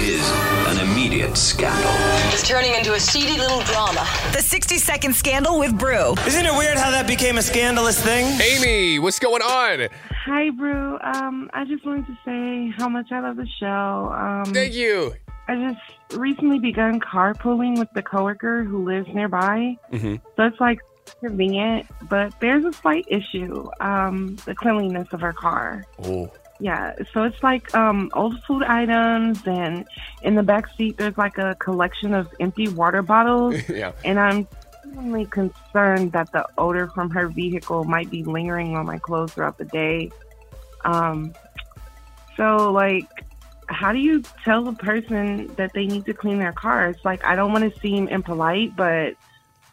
is an immediate scandal. It's turning into a seedy little drama. The 60 Second Scandal with Bru. Isn't it weird how that became a scandalous thing? Amy, what's going on? Hi, Bru. Um, I just wanted to say how much I love the show. Um, Thank you. I just recently begun carpooling with the coworker who lives nearby. Mm-hmm. So it's like convenient, but there's a slight issue. Um, the cleanliness of her car. Oh, Yeah, so it's like um, old food items, and in the back seat there's like a collection of empty water bottles. yeah. and I'm genuinely concerned that the odor from her vehicle might be lingering on my clothes throughout the day. Um, so, like, how do you tell a person that they need to clean their car? It's like I don't want to seem impolite, but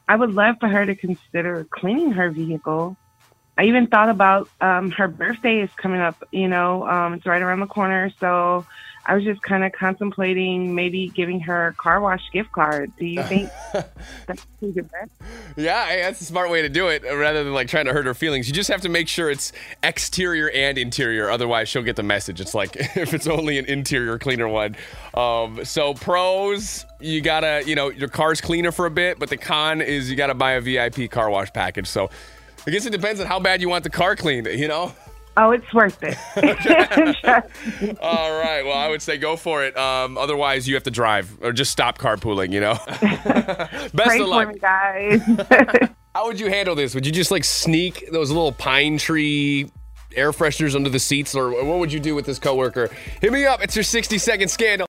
I would love for her to consider cleaning her vehicle. I even thought about um, her birthday is coming up. You know, um, it's right around the corner, so I was just kind of contemplating maybe giving her a car wash gift card. Do you think that's a good bet? Yeah, that's a smart way to do it rather than like trying to hurt her feelings. You just have to make sure it's exterior and interior. Otherwise, she'll get the message. It's like if it's only an interior cleaner one. Um, so, pros, you gotta, you know, your car's cleaner for a bit, but the con is you gotta buy a VIP car wash package. So, I guess it depends on how bad you want the car cleaned, you know? Oh, it's worth it. All right. Well, I would say go for it. Um, otherwise, you have to drive or just stop carpooling, you know? Best Pray of for luck. me, guys. How would you handle this? Would you just like sneak those little pine tree air fresheners under the seats, or what would you do with this coworker? Hit me up. It's your 60 second scandal.